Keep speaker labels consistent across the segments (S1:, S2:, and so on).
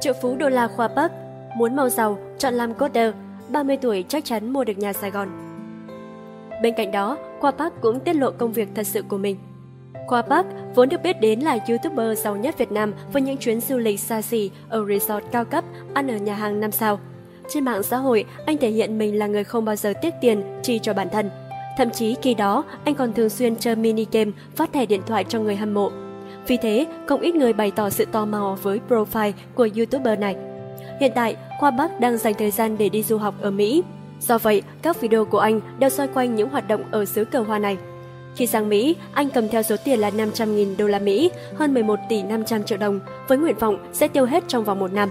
S1: Triệu phú đô la khoa Park, muốn mau giàu, chọn làm coder, 30 tuổi chắc chắn mua được nhà Sài Gòn. Bên cạnh đó, Khoa Park cũng tiết lộ công việc thật sự của mình. Khoa Park vốn được biết đến là YouTuber giàu nhất Việt Nam với những chuyến du lịch xa xỉ ở resort cao cấp, ăn ở nhà hàng 5 sao. Trên mạng xã hội, anh thể hiện mình là người không bao giờ tiếc tiền chi cho bản thân. Thậm chí khi đó, anh còn thường xuyên chơi mini game phát thẻ điện thoại cho người hâm mộ. Vì thế, không ít người bày tỏ sự tò mò với profile của YouTuber này. Hiện tại, Khoa Bắc đang dành thời gian để đi du học ở Mỹ. Do vậy, các video của anh đều xoay quanh những hoạt động ở xứ cờ hoa này. Khi sang Mỹ, anh cầm theo số tiền là 500.000 đô la Mỹ, hơn 11 tỷ 500 triệu đồng, với nguyện vọng sẽ tiêu hết trong vòng một năm.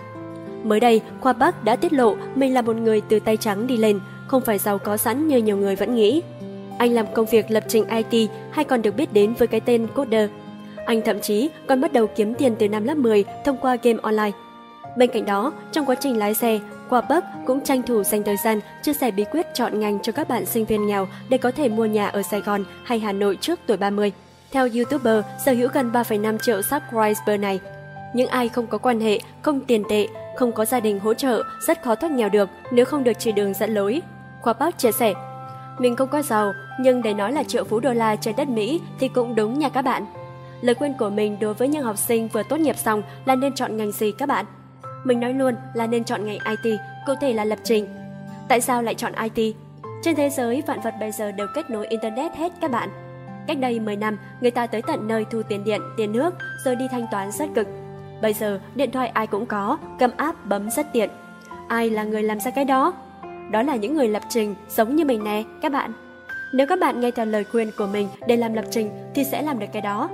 S1: Mới đây, Khoa Bắc đã tiết lộ mình là một người từ tay trắng đi lên, không phải giàu có sẵn như nhiều người vẫn nghĩ. Anh làm công việc lập trình IT hay còn được biết đến với cái tên coder. Anh thậm chí còn bắt đầu kiếm tiền từ năm lớp 10 thông qua game online. Bên cạnh đó, trong quá trình lái xe, Khoa Bắc cũng tranh thủ dành thời gian chia sẻ bí quyết chọn ngành cho các bạn sinh viên nghèo để có thể mua nhà ở Sài Gòn hay Hà Nội trước tuổi 30. Theo YouTuber sở hữu gần 3,5 triệu subscriber này, những ai không có quan hệ, không tiền tệ, không có gia đình hỗ trợ rất khó thoát nghèo được nếu không được chỉ đường dẫn lối. Khoa Park chia sẻ, mình không có giàu, nhưng để nói là triệu phú đô la trên đất Mỹ thì cũng đúng nha các bạn. Lời khuyên của mình đối với những học sinh vừa tốt nghiệp xong là nên chọn ngành gì các bạn? Mình nói luôn là nên chọn ngành IT, cụ thể là lập trình. Tại sao lại chọn IT? Trên thế giới, vạn vật bây giờ đều kết nối Internet hết các bạn. Cách đây 10 năm, người ta tới tận nơi thu tiền điện, tiền nước, rồi đi thanh toán rất cực. Bây giờ, điện thoại ai cũng có, cầm app bấm rất tiện. Ai là người làm ra cái đó? Đó là những người lập trình, giống như mình nè, các bạn. Nếu các bạn nghe theo lời khuyên của mình để làm lập trình thì sẽ làm được cái đó.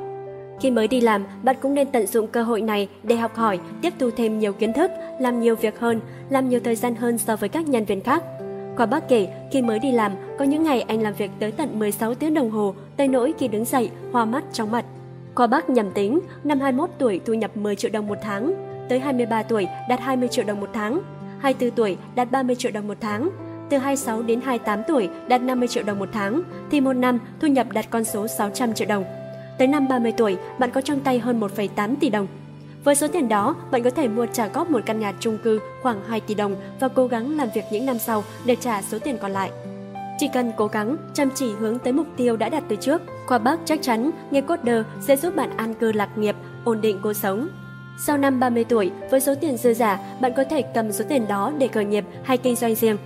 S1: Khi mới đi làm, bạn cũng nên tận dụng cơ hội này để học hỏi, tiếp thu thêm nhiều kiến thức, làm nhiều việc hơn, làm nhiều thời gian hơn so với các nhân viên khác. Khoa bác kể, khi mới đi làm, có những ngày anh làm việc tới tận 16 tiếng đồng hồ, tới nỗi khi đứng dậy, hoa mắt trong mặt. Khoa bác nhầm tính, năm 21 tuổi thu nhập 10 triệu đồng một tháng, tới 23 tuổi đạt 20 triệu đồng một tháng, 24 tuổi đạt 30 triệu đồng một tháng, từ 26 đến 28 tuổi đạt 50 triệu đồng một tháng, thì một năm thu nhập đạt con số 600 triệu đồng. Tới năm 30 tuổi, bạn có trong tay hơn 1,8 tỷ đồng. Với số tiền đó, bạn có thể mua trả góp một căn nhà chung cư khoảng 2 tỷ đồng và cố gắng làm việc những năm sau để trả số tiền còn lại. Chỉ cần cố gắng, chăm chỉ hướng tới mục tiêu đã đặt từ trước, Khoa Bắc chắc chắn nghề coder sẽ giúp bạn an cư lạc nghiệp, ổn định cuộc sống. Sau năm 30 tuổi, với số tiền dư giả, bạn có thể cầm số tiền đó để khởi nghiệp hay kinh doanh riêng.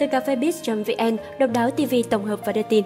S1: Từ cafebiz.vn, độc đáo TV tổng hợp và đưa tin.